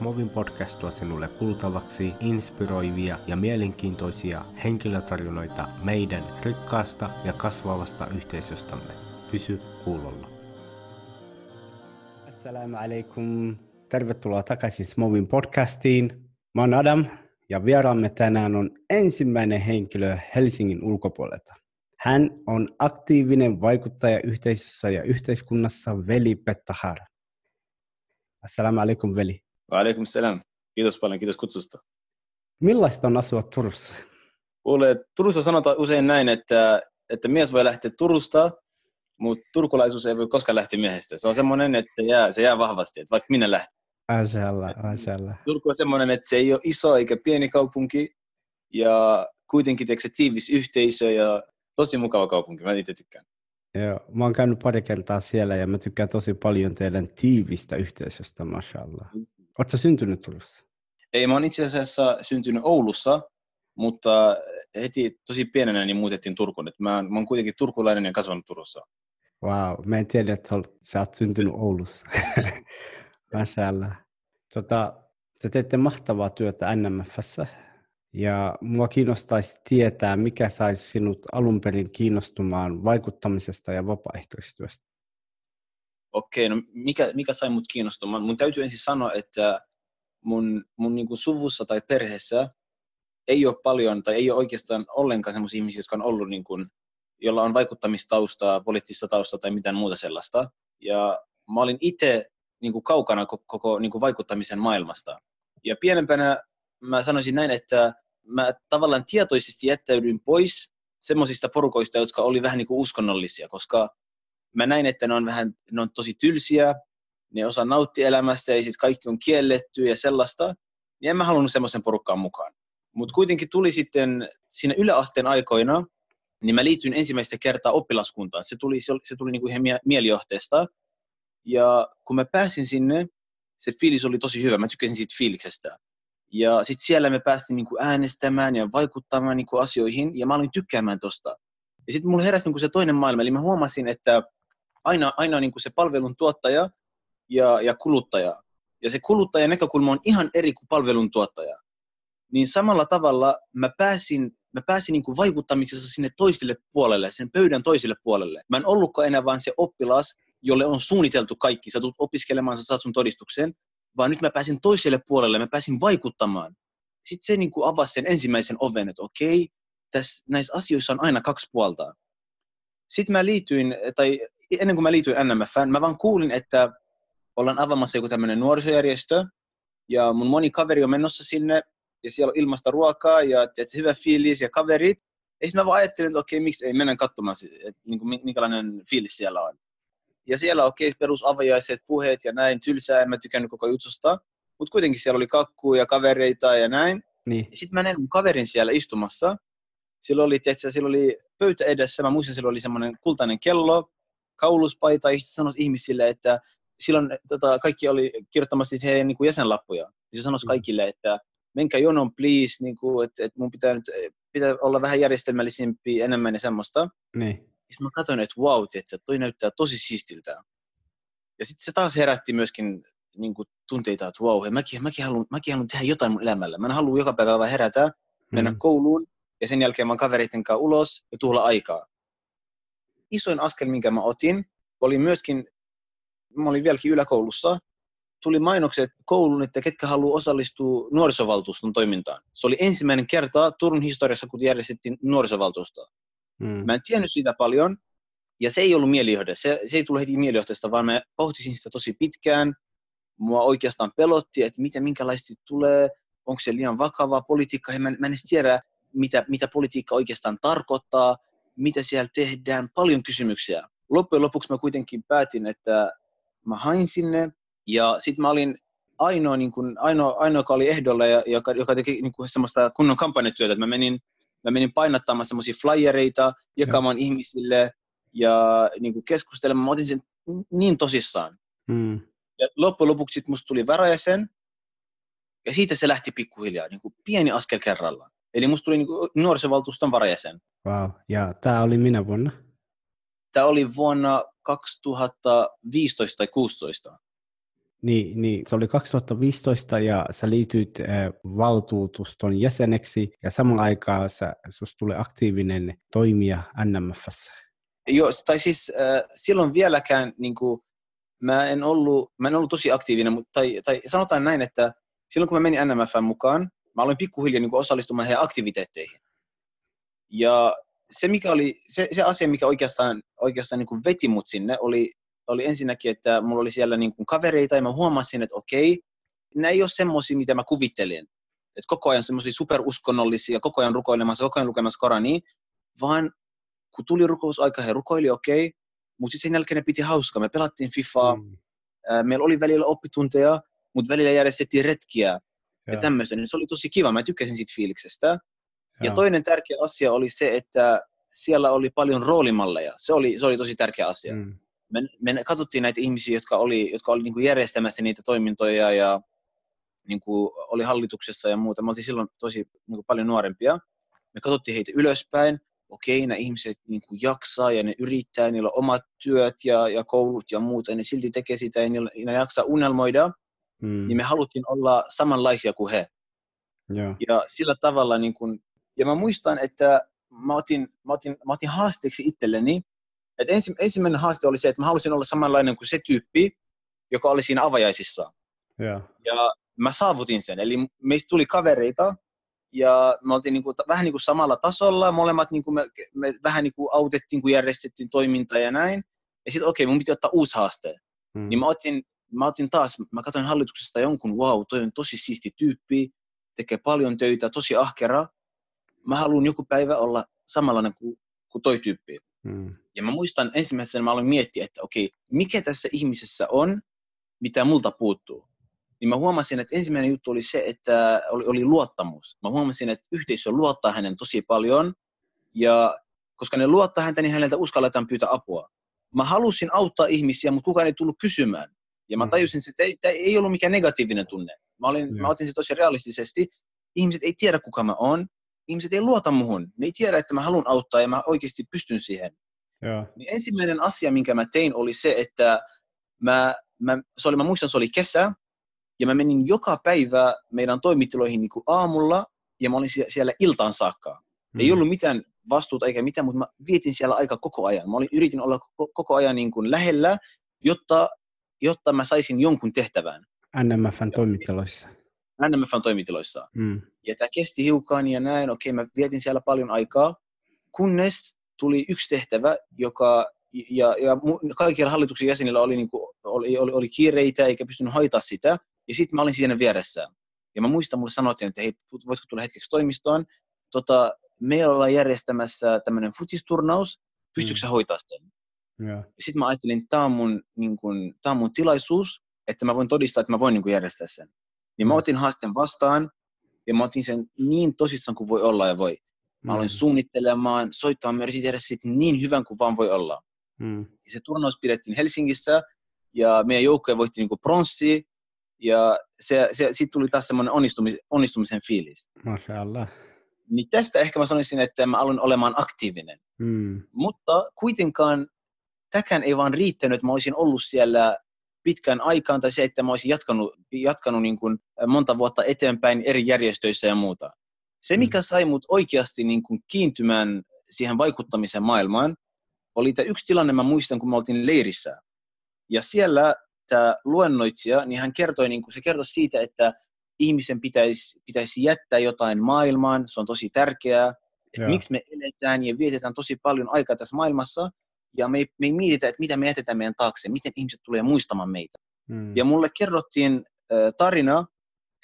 Movin podcast tuo sinulle kuultavaksi inspiroivia ja mielenkiintoisia henkilötarinoita meidän rikkaasta ja kasvavasta yhteisöstämme. Pysy kuulolla. Assalamu alaikum. Tervetuloa takaisin Smovin podcastiin. Mä oon Adam ja vieraamme tänään on ensimmäinen henkilö Helsingin ulkopuolelta. Hän on aktiivinen vaikuttaja yhteisössä ja yhteiskunnassa Veli Pettahar. Assalamu alaikum Veli. Alaikum salam. Kiitos paljon, kiitos kutsusta. Millaista on asua Turussa? Kuule, Turussa sanotaan usein näin, että, että mies voi lähteä Turusta, mutta turkulaisuus ei voi koskaan lähteä miehestä. Se on semmoinen, että jää, se jää vahvasti, että vaikka minä lähten. Ajalla. Turku on semmoinen, että se ei ole iso eikä pieni kaupunki, ja kuitenkin se tiivis yhteisö ja tosi mukava kaupunki, mä itse tykkään. Joo, mä oon käynyt pari kertaa siellä ja mä tykkään tosi paljon teidän tiivistä yhteisöstä, mashallah. Mm. Oletko syntynyt Turussa? Ei, mä oon itse asiassa syntynyt Oulussa, mutta heti tosi pienenä niin muutettiin Turkuun. Et mä, mä oon kuitenkin turkulainen ja kasvanut Turussa. Wow, mä en tiedä, että sä oot syntynyt Oulussa. Mashallah. Tota, te teette mahtavaa työtä NMFssä ja mua kiinnostaisi tietää, mikä saisi sinut alun perin kiinnostumaan vaikuttamisesta ja vapaaehtoistyöstä okei, no mikä, mikä sai mut kiinnostumaan? Mun täytyy ensin sanoa, että mun, mun niin kuin suvussa tai perheessä ei ole paljon tai ei ole oikeastaan ollenkaan sellaisia ihmisiä, jotka on ollut niin jolla on vaikuttamistaustaa, poliittista taustaa tai mitään muuta sellaista. Ja mä olin itse niin kuin kaukana koko, koko niin kuin vaikuttamisen maailmasta. Ja pienempänä mä sanoisin näin, että mä tavallaan tietoisesti jättäydyin pois semmoisista porukoista, jotka oli vähän niin kuin uskonnollisia, koska mä näin, että ne on vähän, ne on tosi tylsiä, ne osaa nauttia elämästä ja sitten kaikki on kielletty ja sellaista, niin en mä halunnut semmoisen porukkaan mukaan. Mutta kuitenkin tuli sitten siinä yläasteen aikoina, niin mä liityin ensimmäistä kertaa oppilaskuntaan. Se tuli, se, se tuli niinku ihan mielijohteesta. Ja kun mä pääsin sinne, se fiilis oli tosi hyvä. Mä tykkäsin siitä fiiliksestä. Ja sitten siellä me päästiin niinku äänestämään ja vaikuttamaan niinku asioihin, ja mä aloin tykkäämään tosta. Ja sitten mulla heräsi niinku se toinen maailma, eli mä huomasin, että aina, aina niin kuin se palvelun tuottaja ja, ja kuluttaja. Ja se kuluttajan näkökulma on ihan eri kuin palvelun tuottaja. Niin samalla tavalla mä pääsin, mä pääsin niin kuin vaikuttamisessa sinne toiselle puolelle, sen pöydän toiselle puolelle. Mä en ollutkaan enää vain se oppilas, jolle on suunniteltu kaikki. Sä tulet opiskelemaan, sä saat sun todistuksen. Vaan nyt mä pääsin toiselle puolelle, mä pääsin vaikuttamaan. Sitten se niin kuin avasi sen ensimmäisen oven, että okei, tässä, näissä asioissa on aina kaksi puolta. Sitten mä liityin, tai ennen kuin mä liityin NMFään, mä vaan kuulin, että ollaan avaamassa joku tämmöinen nuorisojärjestö, ja mun moni kaveri on menossa sinne, ja siellä on ilmasta ruokaa, ja että hyvä fiilis ja kaverit. Ja sitten mä vaan ajattelin, että okei, miksi ei mennä katsomaan, että niin kuin, minkälainen fiilis siellä on. Ja siellä okei, perusavajaiset, puheet ja näin, tylsää, en mä tykännyt koko jutusta. Mutta kuitenkin siellä oli kakkuja ja kavereita ja näin. Niin. Sitten mä näin mun kaverin siellä istumassa. Sillä oli, tiedätkö, sillä oli pöytä edessä, mä muistan, sillä oli semmoinen kultainen kello, kauluspaita, ja sitten sanoi ihmisille, että silloin tota, kaikki oli kirjoittamassa heidän niin kuin jäsenlappuja. Ja se sanoi mm. kaikille, että menkää jonon please, niin kuin, että, että mun pitää, nyt, pitää olla vähän järjestelmällisempi enemmän ja semmoista. Niin. Sitten mä katsoin, että wow, että toi näyttää tosi siistiltä. Ja sitten se taas herätti myöskin niin kuin, tunteita, että wow, mäkin, mäkin, haluan, mäkin haluan tehdä jotain mun elämällä. Mä en halua joka päivä vaan herätä, mennä mm. kouluun ja sen jälkeen mä kavereiden kanssa ulos ja tuhla aikaa isoin askel, minkä mä otin, oli myöskin, mä olin vieläkin yläkoulussa, tuli mainokset kouluun, että ketkä haluaa osallistua nuorisovaltuuston toimintaan. Se oli ensimmäinen kerta Turun historiassa, kun järjestettiin nuorisovaltuustoa. Hmm. Mä en tiennyt siitä paljon, ja se ei ollut mielijohde. Se, se ei tullut heti mielijohteesta, vaan mä pohtisin sitä tosi pitkään. Mua oikeastaan pelotti, että mitä, minkälaisesti tulee, onko se liian vakavaa politiikkaa. Mä, mä en edes tiedä, mitä, mitä politiikka oikeastaan tarkoittaa mitä siellä tehdään, paljon kysymyksiä. Loppujen lopuksi mä kuitenkin päätin, että mä hain sinne ja sitten mä olin ainoa, niin kuin, ainoa, ainoa, joka oli ehdolla ja joka, joka teki niin semmoista kunnon kampanjatyötä. Mä menin, mä menin painattamaan semmoisia flyereita, jakamaan ja. ihmisille ja niin kuin keskustelemaan. Mä otin sen niin tosissaan. Hmm. Ja loppujen lopuksi sit musta tuli varajäsen ja siitä se lähti pikkuhiljaa, niin kuin pieni askel kerrallaan. Eli musta tuli niin nuorisovaltuuston varajäsen. Wow. Ja tämä oli minä vuonna? Tämä oli vuonna 2015 tai 2016. Niin, niin, se oli 2015 ja sä liityit äh, valtuutuston jäseneksi ja samalla aikaa sä, susta tuli aktiivinen toimija NMFssä. Joo, tai siis äh, silloin vieläkään niin kuin, mä, en ollut, mä en ollut tosi aktiivinen, mutta, tai, tai sanotaan näin, että silloin kun mä menin NMFn mukaan, mä aloin pikkuhiljaa niin kuin osallistumaan heidän aktiviteetteihin. Ja se, mikä oli, se, se asia, mikä oikeastaan, oikeastaan niin kuin veti mut sinne, oli, oli ensinnäkin, että mulla oli siellä niin kuin kavereita ja mä huomasin, että okei, nämä ei ole semmoisia, mitä mä kuvittelin. Että koko ajan semmoisia superuskonnollisia, koko ajan rukoilemassa, koko ajan lukemassa Korania, vaan kun tuli rukousaika, he rukoili okei, okay, mutta sitten sen jälkeen ne piti hauskaa. Me pelattiin FIFAa, mm. meillä oli välillä oppitunteja, mutta välillä järjestettiin retkiä ja, ja tämmöistä. Niin se oli tosi kiva, mä tykkäsin siitä fiiliksestä. Ja, ja toinen tärkeä asia oli se, että siellä oli paljon roolimalleja. Se oli, se oli tosi tärkeä asia. Mm. Me, me katsottiin näitä ihmisiä, jotka oli, jotka oli niin kuin järjestämässä niitä toimintoja ja niin kuin oli hallituksessa ja muuta. Me oltiin silloin tosi niin kuin paljon nuorempia. Me katsottiin heitä ylöspäin okei, nämä ihmiset niin kuin jaksaa ja ne yrittää, niillä on omat työt ja, ja koulut ja muuta, ja ne silti tekee sitä ja niillä, ne jaksaa unelmoida, mm. niin me haluttiin olla samanlaisia kuin he. Yeah. Ja sillä tavalla, niin kuin, ja mä muistan, että mä otin, mä otin, mä otin haasteeksi itselleni, että ensi, ensimmäinen haaste oli se, että mä halusin olla samanlainen kuin se tyyppi, joka oli siinä avajaisissa. Yeah. Ja mä saavutin sen. Eli meistä tuli kavereita, ja me oltiin niin kuin, vähän niin kuin samalla tasolla, molemmat niin kuin me, me vähän niin kuin autettiin, kun järjestettiin toimintaa ja näin. Ja sitten okei, okay, mun piti ottaa uusi haaste. Mm. Niin mä otin, mä otin taas, mä katsoin hallituksesta jonkun, wow, toi on tosi siisti tyyppi, tekee paljon töitä, tosi ahkera. Mä haluan joku päivä olla samanlainen kuin, kuin toi tyyppi. Mm. Ja mä muistan ensimmäisenä, mä aloin miettiä, että okei, mikä tässä ihmisessä on, mitä multa puuttuu niin mä huomasin, että ensimmäinen juttu oli se, että oli, oli luottamus. Mä huomasin, että yhteisö luottaa hänen tosi paljon, ja koska ne luottaa häntä, niin häneltä uskalletaan pyytää apua. Mä halusin auttaa ihmisiä, mutta kukaan ei tullut kysymään. Ja mä mm. tajusin, että ei, tämä ei ollut mikään negatiivinen tunne. Mä, olin, mm. mä otin se tosi realistisesti. Ihmiset ei tiedä, kuka mä oon. Ihmiset ei luota muhun. Ne ei tiedä, että mä haluan auttaa ja mä oikeasti pystyn siihen. Ja. Niin ensimmäinen asia, minkä mä tein, oli se, että mä, mä, se oli, mä muistan, se oli kesä, ja mä menin joka päivä meidän toimittiloihin niin kuin aamulla, ja mä olin siellä iltaan saakka. Mm. Ei ollut mitään vastuuta eikä mitään, mutta mä vietin siellä aika koko ajan. Mä olin, yritin olla koko ajan niin kuin lähellä, jotta, jotta mä saisin jonkun tehtävän. NMFn toimittiloissa. NMFn toimittiloissa. Mm. Ja tämä kesti hiukan ja näin, okei, mä vietin siellä paljon aikaa, kunnes tuli yksi tehtävä, joka ja, ja kaikilla hallituksen jäsenillä oli, niin kuin, oli, oli, oli kiireitä eikä pystynyt hoitaa sitä. Ja sitten mä olin siinä vieressä. Ja mä muistan, mulle sanottiin, että hei, voitko tulla hetkeksi toimistoon? Tota, me ollaan järjestämässä tämmöinen futisturnaus, pystytkö mm. hoitaa sen? Yeah. Sitten mä ajattelin, että tämä on, mun, niin kun, tää on mun tilaisuus, että mä voin todistaa, että mä voin niin kun, järjestää sen. Niin mm. mä otin haasteen vastaan, ja mä otin sen niin tosissaan kuin voi olla ja voi. Mä aloin mm. suunnittelemaan, soittamaan, mä yritin tehdä siitä niin hyvän kuin vaan voi olla. Mm. Ja se turnaus pidettiin Helsingissä, ja meidän joukkoja voitti niin pronssi, ja se, se, siitä tuli taas semmoinen onnistumis, onnistumisen fiilis. Mashallah. Niin tästä ehkä mä sanoisin, että mä aloin olemaan aktiivinen. Mm. Mutta kuitenkaan täkään ei vaan riittänyt, että mä olisin ollut siellä pitkään aikaan, tai se, että mä olisin jatkanut, jatkanut niin kuin monta vuotta eteenpäin eri järjestöissä ja muuta. Se, mm. mikä sai mut oikeasti niin kuin kiintymään siihen vaikuttamisen maailmaan, oli tämä yksi tilanne, mä muistan, kun mä oltiin leirissä. Ja siellä tämä luennoitsija, niin hän kertoi, niin kuin se kertoi siitä, että ihmisen pitäisi, pitäisi jättää jotain maailmaan, se on tosi tärkeää, että miksi me eletään ja vietetään tosi paljon aikaa tässä maailmassa, ja me ei, me ei mietitä, että mitä me jätetään meidän taakse, miten ihmiset tulee muistamaan meitä. Hmm. Ja mulle kerrottiin äh, tarina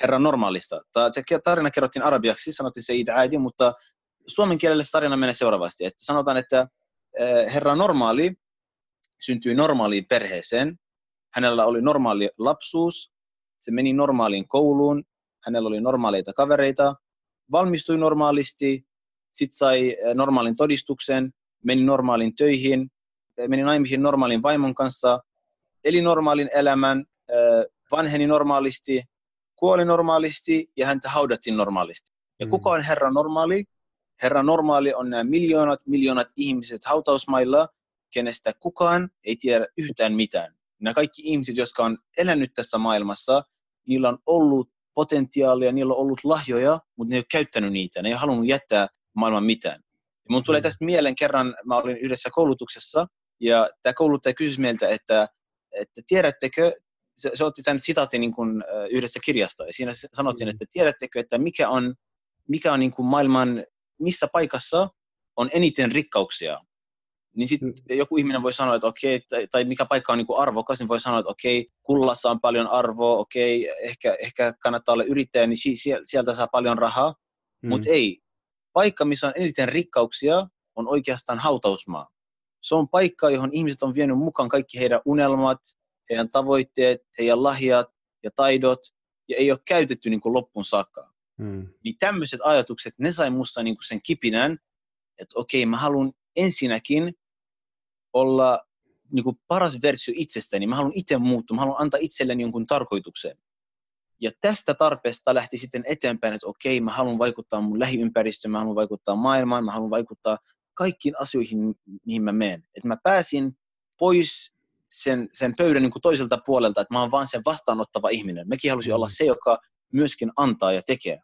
herran normaalista. Se tarina kerrottiin arabiaksi, sanottiin se äiti, mutta suomen kielellä tarina menee seuraavasti. Että sanotaan, että äh, herra normaali syntyi normaaliin perheeseen, hänellä oli normaali lapsuus, se meni normaaliin kouluun, hänellä oli normaaleita kavereita, valmistui normaalisti, sitten sai normaalin todistuksen, meni normaalin töihin, meni naimisiin normaalin vaimon kanssa, eli normaalin elämän, vanheni normaalisti, kuoli normaalisti ja häntä haudattiin normaalisti. Ja kuka on Herra normaali? Herra normaali on nämä miljoonat, miljoonat ihmiset hautausmailla, kenestä kukaan ei tiedä yhtään mitään. Nämä kaikki ihmiset, jotka on elänyt tässä maailmassa, niillä on ollut potentiaalia, niillä on ollut lahjoja, mutta ne ei ole käyttänyt niitä. Ne ei ole halunnut jättää maailman mitään. Ja mun tulee mm. tästä mieleen kerran, mä olin yhdessä koulutuksessa, ja tämä kouluttaja kysyi meiltä, että, että tiedättekö, se, se otti tämän sitaatin niin kuin, yhdestä kirjasta, ja siinä sanottiin, mm. että tiedättekö, että mikä on, mikä on niin kuin maailman, missä paikassa on eniten rikkauksia. Niin sitten mm. joku ihminen voi sanoa, että okei, tai, tai mikä paikka on niin kuin arvokas, niin voi sanoa, että okei, kullassa on paljon arvoa, okei, ehkä, ehkä kannattaa olla yrittäjä, niin sieltä saa paljon rahaa. Mm. Mutta ei, paikka, missä on eniten rikkauksia, on oikeastaan hautausmaa. Se on paikka, johon ihmiset on vienyt mukaan kaikki heidän unelmat, heidän tavoitteet, heidän lahjat ja taidot, ja ei ole käytetty niin kuin loppuun saakka. Hmm. Niin tämmöiset ajatukset, ne sai musta niin kuin sen kipinän, että okei, mä haluan ensinnäkin olla niin kuin paras versio itsestäni. Mä haluan itse muuttua, mä haluan antaa itselleni jonkun tarkoituksen. Ja tästä tarpeesta lähti sitten eteenpäin, että okei, mä haluan vaikuttaa mun lähiympäristöön, mä haluan vaikuttaa maailmaan, mä haluan vaikuttaa kaikkiin asioihin, mihin mä menen. Että mä pääsin pois sen, sen pöydän niin kuin toiselta puolelta, että mä oon vaan sen vastaanottava ihminen. Mekin halusin olla se, joka myöskin antaa ja tekee.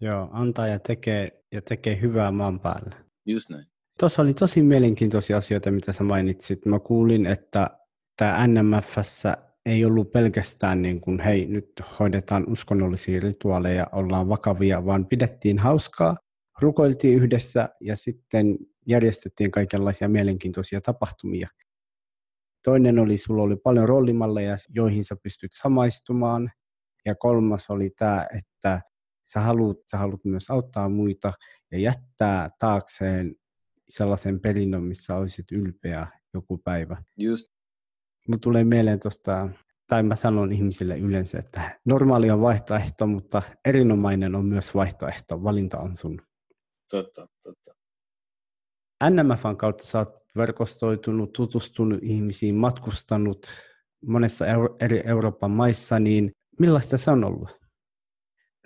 Joo, antaa ja tekee, ja tekee hyvää maan päällä. Just näin. Tuossa oli tosi mielenkiintoisia asioita, mitä sä mainitsit. Mä kuulin, että tämä NMFssä ei ollut pelkästään niin kuin, hei, nyt hoidetaan uskonnollisia rituaaleja, ollaan vakavia, vaan pidettiin hauskaa, rukoiltiin yhdessä ja sitten järjestettiin kaikenlaisia mielenkiintoisia tapahtumia. Toinen oli, sulla oli paljon roolimalleja, joihin sä pystyt samaistumaan. Ja kolmas oli tämä, että sä haluat, sä haluat myös auttaa muita ja jättää taakseen sellaisen perinnön, missä olisit ylpeä joku päivä. Just. Mulla tulee mieleen tuosta, tai mä sanon ihmisille yleensä, että normaali on vaihtoehto, mutta erinomainen on myös vaihtoehto. Valinta on sun. Totta, totta. NMFn kautta sä oot verkostoitunut, tutustunut ihmisiin, matkustanut monessa eri Euroopan maissa, niin millaista se on ollut?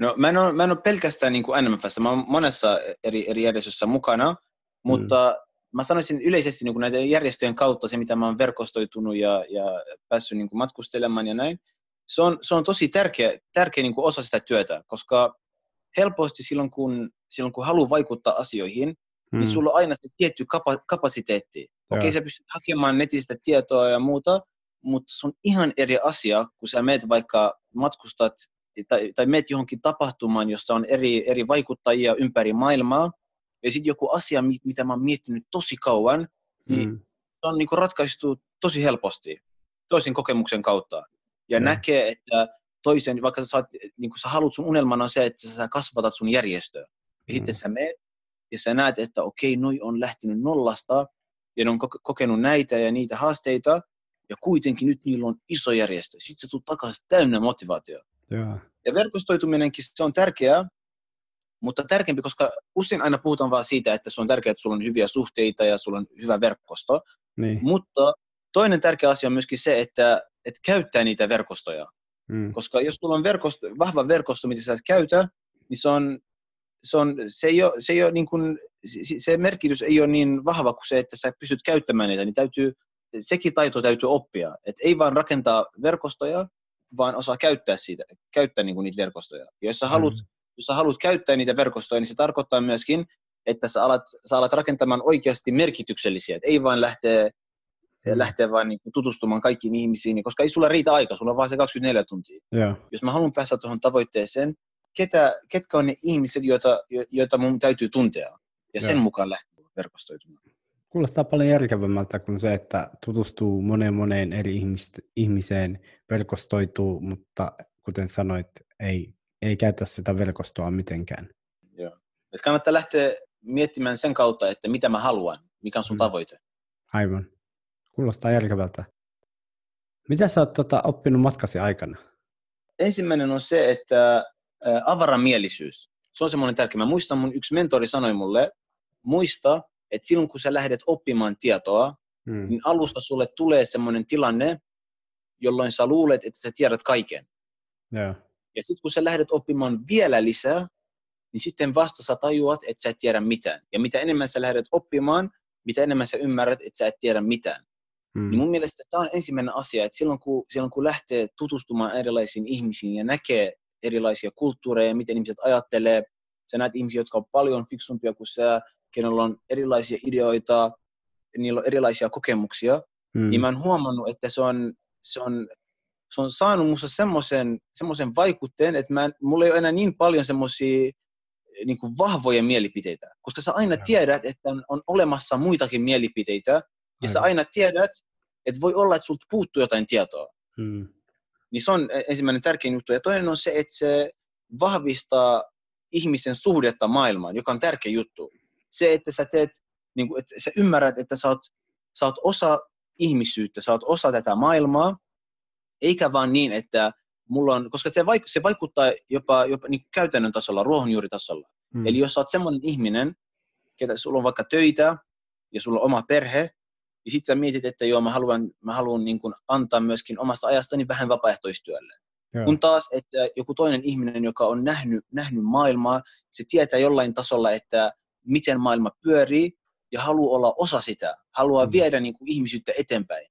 No mä en ole, mä en ole pelkästään niin kuin NMFssä, mä olen monessa eri, eri järjestössä mukana, mutta mm. mä sanoisin yleisesti niin kuin näiden järjestöjen kautta se, mitä mä olen verkostoitunut ja, ja päässyt niin kuin matkustelemaan ja näin, se on, se on tosi tärkeä, tärkeä niin kuin osa sitä työtä, koska helposti silloin kun, silloin, kun haluaa vaikuttaa asioihin, mm. niin sulla on aina se tietty kapa, kapasiteetti. Okei, okay, sä pystyt hakemaan netistä tietoa ja muuta, mutta se on ihan eri asia, kun sä meet vaikka matkustat tai, tai meet johonkin tapahtumaan, jossa on eri, eri vaikuttajia ympäri maailmaa, ja sitten joku asia, mitä mä oon miettinyt tosi kauan, niin mm. se on niinku ratkaistu tosi helposti toisen kokemuksen kautta. Ja mm. näkee, että toisen, vaikka sä, saat, niin sä haluat, sun unelmana on se, että sä kasvatat sun järjestöä. Ja mm. sitten sä meet ja sä näet, että okei, noi on lähtenyt nollasta ja ne on kokenut näitä ja niitä haasteita, ja kuitenkin nyt niillä on iso järjestö. Sitten sä tulet takaisin täynnä motivaatio. Ja, ja verkostoituminenkin se on tärkeää, mutta tärkeämpi, koska usein aina puhutaan vaan siitä, että se on tärkeää, että sulla on hyviä suhteita ja sulla on hyvä verkosto. Niin. Mutta toinen tärkeä asia on myöskin se, että, että käyttää niitä verkostoja. Mm. Koska jos sulla on verkosto, vahva verkosto, mitä sä et käytä, niin se on, se, on, se, ei ole, se, ei ole niin kuin, se merkitys ei ole niin vahva kuin se, että sä pystyt käyttämään niitä, niin täytyy, sekin taito täytyy oppia. Et ei vaan rakentaa verkostoja, vaan osaa käyttää, siitä, käyttää niin kuin niitä verkostoja. Ja jos sä, haluat, mm. jos sä haluat käyttää niitä verkostoja, niin se tarkoittaa myöskin, että sä alat, sä alat rakentamaan oikeasti merkityksellisiä. Et ei vain lähteä mm. lähteä vain niin tutustumaan kaikkiin ihmisiin, koska ei sulla riitä aika, sulla on vain se 24 tuntia. Yeah. Jos mä haluan päästä tuohon tavoitteeseen, ketä, ketkä on ne ihmiset, joita, joita mun täytyy tuntea, ja sen mukaan lähteä verkostoitumaan. Kuulostaa paljon järkevämmältä kuin se, että tutustuu moneen moneen eri ihmist, ihmiseen, verkostoituu, mutta kuten sanoit, ei, ei käytä sitä verkostoa mitenkään. Joo. Et kannattaa lähteä miettimään sen kautta, että mitä mä haluan, mikä on sun mm. tavoite. Aivan. Kuulostaa järkevältä. Mitä sä oot tota, oppinut matkasi aikana? Ensimmäinen on se, että avaramielisyys. Se on semmoinen tärkeä. Mä muistan, mun yksi mentori sanoi mulle, muista, että silloin kun sä lähdet oppimaan tietoa, hmm. niin alusta sulle tulee semmoinen tilanne, jolloin sä luulet, että sä tiedät kaiken. Yeah. Ja sitten kun sä lähdet oppimaan vielä lisää, niin sitten vasta sä tajuat, että sä et tiedä mitään. Ja mitä enemmän sä lähdet oppimaan, mitä enemmän sä ymmärrät, että sä et tiedä mitään. Mm. Niin mun mielestä tämä on ensimmäinen asia, että silloin kun, silloin kun lähtee tutustumaan erilaisiin ihmisiin ja näkee erilaisia kulttuureja, miten ihmiset ajattelee, sä näet ihmisiä, jotka on paljon fiksumpia kuin sä, kenellä on erilaisia ideoita, niillä on erilaisia kokemuksia, mm. niin mä oon huomannut, että se on, se on, se on saanut musta semmoisen, semmoisen vaikutteen, että mä, mulla ei ole enää niin paljon semmoisia niin kuin vahvoja mielipiteitä, koska sä aina tiedät, että on, on olemassa muitakin mielipiteitä, ja Aivan. sä aina tiedät, että voi olla, että sulta puuttuu jotain tietoa. Hmm. Niin se on ensimmäinen tärkein juttu. Ja toinen on se, että se vahvistaa ihmisen suhdetta maailmaan, joka on tärkeä juttu. Se, että sä teet, niin kuin, että sä ymmärrät, että sä oot, sä oot osa ihmisyyttä, sä oot osa tätä maailmaa, eikä vaan niin, että mulla on, koska se, vaik- se vaikuttaa jopa, jopa niin käytännön tasolla, ruohonjuuritasolla. Hmm. Eli jos sä oot semmoinen ihminen, ketä sulla on vaikka töitä ja sulla on oma perhe, ja sitten sä mietit, että joo, mä haluan, mä haluan niin kuin antaa myöskin omasta ajastani vähän vapaaehtoistyölle. Joo. Kun taas, että joku toinen ihminen, joka on nähnyt, nähnyt maailmaa, se tietää jollain tasolla, että miten maailma pyörii ja haluaa olla osa sitä, haluaa mm. viedä niin kuin ihmisyyttä eteenpäin.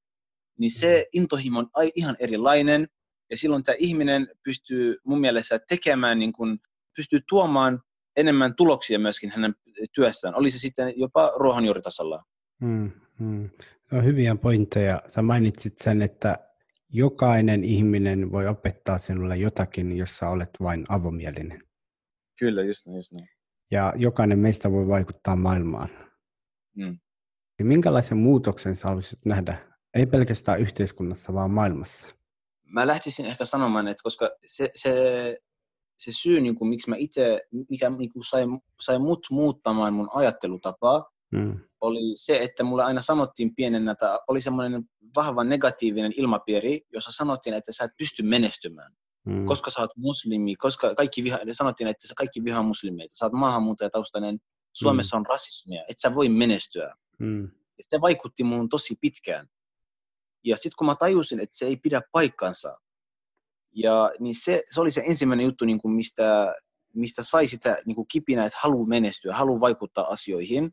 Niin se mm. intohimo on ihan erilainen ja silloin tämä ihminen pystyy mun mielestä tekemään, niin kuin, pystyy tuomaan enemmän tuloksia myöskin hänen työssään, oli se sitten jopa ruohonjuuritasolla. Mm, mm. No, hyviä pointteja. Sä mainitsit sen, että jokainen ihminen voi opettaa sinulle jotakin, jos sä olet vain avomielinen. Kyllä, just niin, just niin. Ja jokainen meistä voi vaikuttaa maailmaan. Mm. Minkälaisen muutoksen sä haluaisit nähdä, ei pelkästään yhteiskunnassa, vaan maailmassa? Mä lähtisin ehkä sanomaan, että koska se, se, se syy, niin kuin, miksi mä itse, mikä niin kuin sai, sai mut muuttamaan mun ajattelutapaa, mm. Oli se, että mulle aina sanottiin pienenä, että oli semmoinen vahva negatiivinen ilmapiiri, jossa sanottiin, että sä et pysty menestymään. Mm. Koska sä oot muslimi, koska kaikki viha, sanottiin, että sä kaikki vihaa muslimeita, sä oot maahanmuuttajataustainen, Suomessa mm. on rasismia, et sä voi menestyä. Mm. Ja se vaikutti muun tosi pitkään. Ja sitten kun mä tajusin, että se ei pidä paikkansa, ja niin se, se oli se ensimmäinen juttu, niin kuin mistä, mistä sai sitä niin kuin kipinä, että haluaa menestyä, haluaa vaikuttaa asioihin,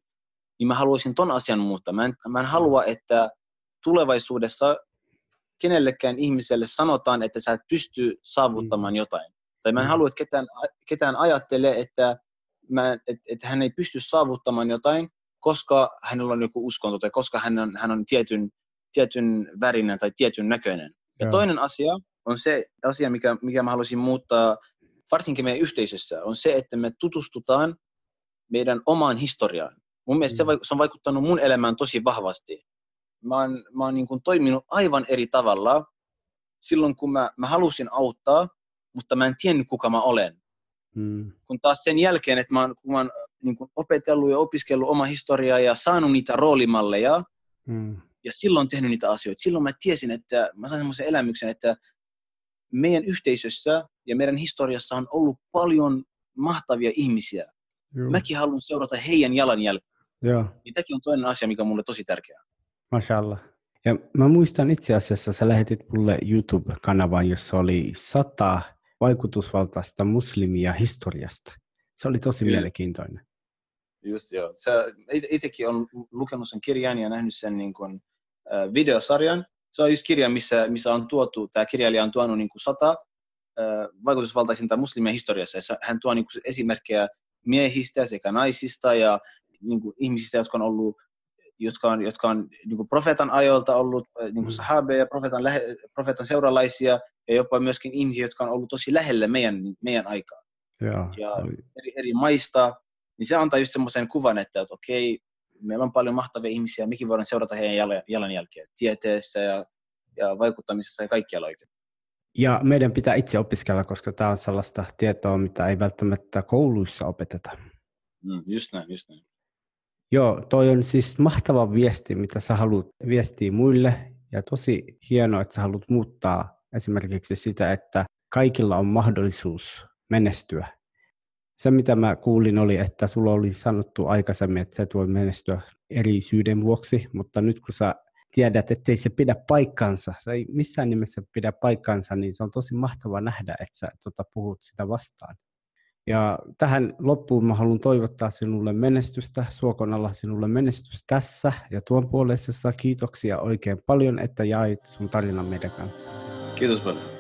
niin mä haluaisin ton asian muuttaa. Mä en, mä en halua, että tulevaisuudessa kenellekään ihmiselle sanotaan, että sä et pysty saavuttamaan mm. jotain. Tai mä en mm. halua, että ketään, ketään ajattelee, että, mä, että, että hän ei pysty saavuttamaan jotain, koska hänellä on joku uskonto tai koska hän on, hän on tietyn, tietyn värinen tai tietyn näköinen. Ja Joo. toinen asia on se asia, mikä, mikä mä haluaisin muuttaa varsinkin meidän yhteisössä, on se, että me tutustutaan meidän omaan historiaan. Mun mielestä mm. se on vaikuttanut mun elämään tosi vahvasti mä oon, mä oon niin kuin toiminut aivan eri tavalla silloin, kun mä, mä halusin auttaa, mutta mä en tiennyt, kuka mä olen. Hmm. Kun taas sen jälkeen, että mä oon, kun mä oon niin kuin opetellut ja opiskellut oma historiaa ja saanut niitä roolimalleja, hmm. ja silloin tehnyt niitä asioita, silloin mä tiesin, että mä sain semmoisen elämyksen, että meidän yhteisössä ja meidän historiassa on ollut paljon mahtavia ihmisiä. Joo. Mäkin haluan seurata heidän jalanjälkeä. Joo. Ja tämäkin on toinen asia, mikä on mulle tosi tärkeää. Mashallah. Ja mä muistan itse asiassa, sä lähetit mulle YouTube-kanavan, jossa oli sata vaikutusvaltaista muslimia historiasta. Se oli tosi Kyllä. mielenkiintoinen. Just joo. itsekin on lukenut sen kirjan ja nähnyt sen niin kuin, äh, videosarjan. Se on just kirja, missä, missä on tuotu, tämä kirjailija on tuonut niin kuin sata äh, vaikutusvaltaisinta muslimia historiassa. Ja hän tuo niin kuin esimerkkejä miehistä sekä naisista ja niin kuin ihmisistä, jotka on ollut jotka on, jotka on niin kuin profeetan ajoilta ollut niin kuin mm. sahabeja, profeetan, lähe, profeetan seuralaisia ja jopa myöskin ihmisiä, jotka on ollut tosi lähellä meidän, meidän aikaa. Ja, ja eri, eri maista, niin se antaa just semmoisen kuvan, että, että okei, meillä on paljon mahtavia ihmisiä, mekin voidaan seurata heidän jalanjälkeä tieteessä ja, ja vaikuttamisessa ja kaikkialla oikein. Ja meidän pitää itse opiskella, koska tämä on sellaista tietoa, mitä ei välttämättä kouluissa opeteta. Mm, just näin, just näin. Joo, toi on siis mahtava viesti, mitä sä haluat viestiä muille. Ja tosi hienoa, että sä haluat muuttaa esimerkiksi sitä, että kaikilla on mahdollisuus menestyä. Se, mitä mä kuulin, oli, että sulla oli sanottu aikaisemmin, että sä et voi menestyä eri syiden vuoksi, mutta nyt kun sä tiedät, ettei se pidä paikkansa, se ei missään nimessä pidä paikkansa, niin se on tosi mahtava nähdä, että sä tota, puhut sitä vastaan. Ja tähän loppuun mä haluan toivottaa sinulle menestystä, Suokonalla sinulle menestys tässä ja tuon puoleisessa. Kiitoksia oikein paljon, että jait sun tarinan meidän kanssa. Kiitos paljon.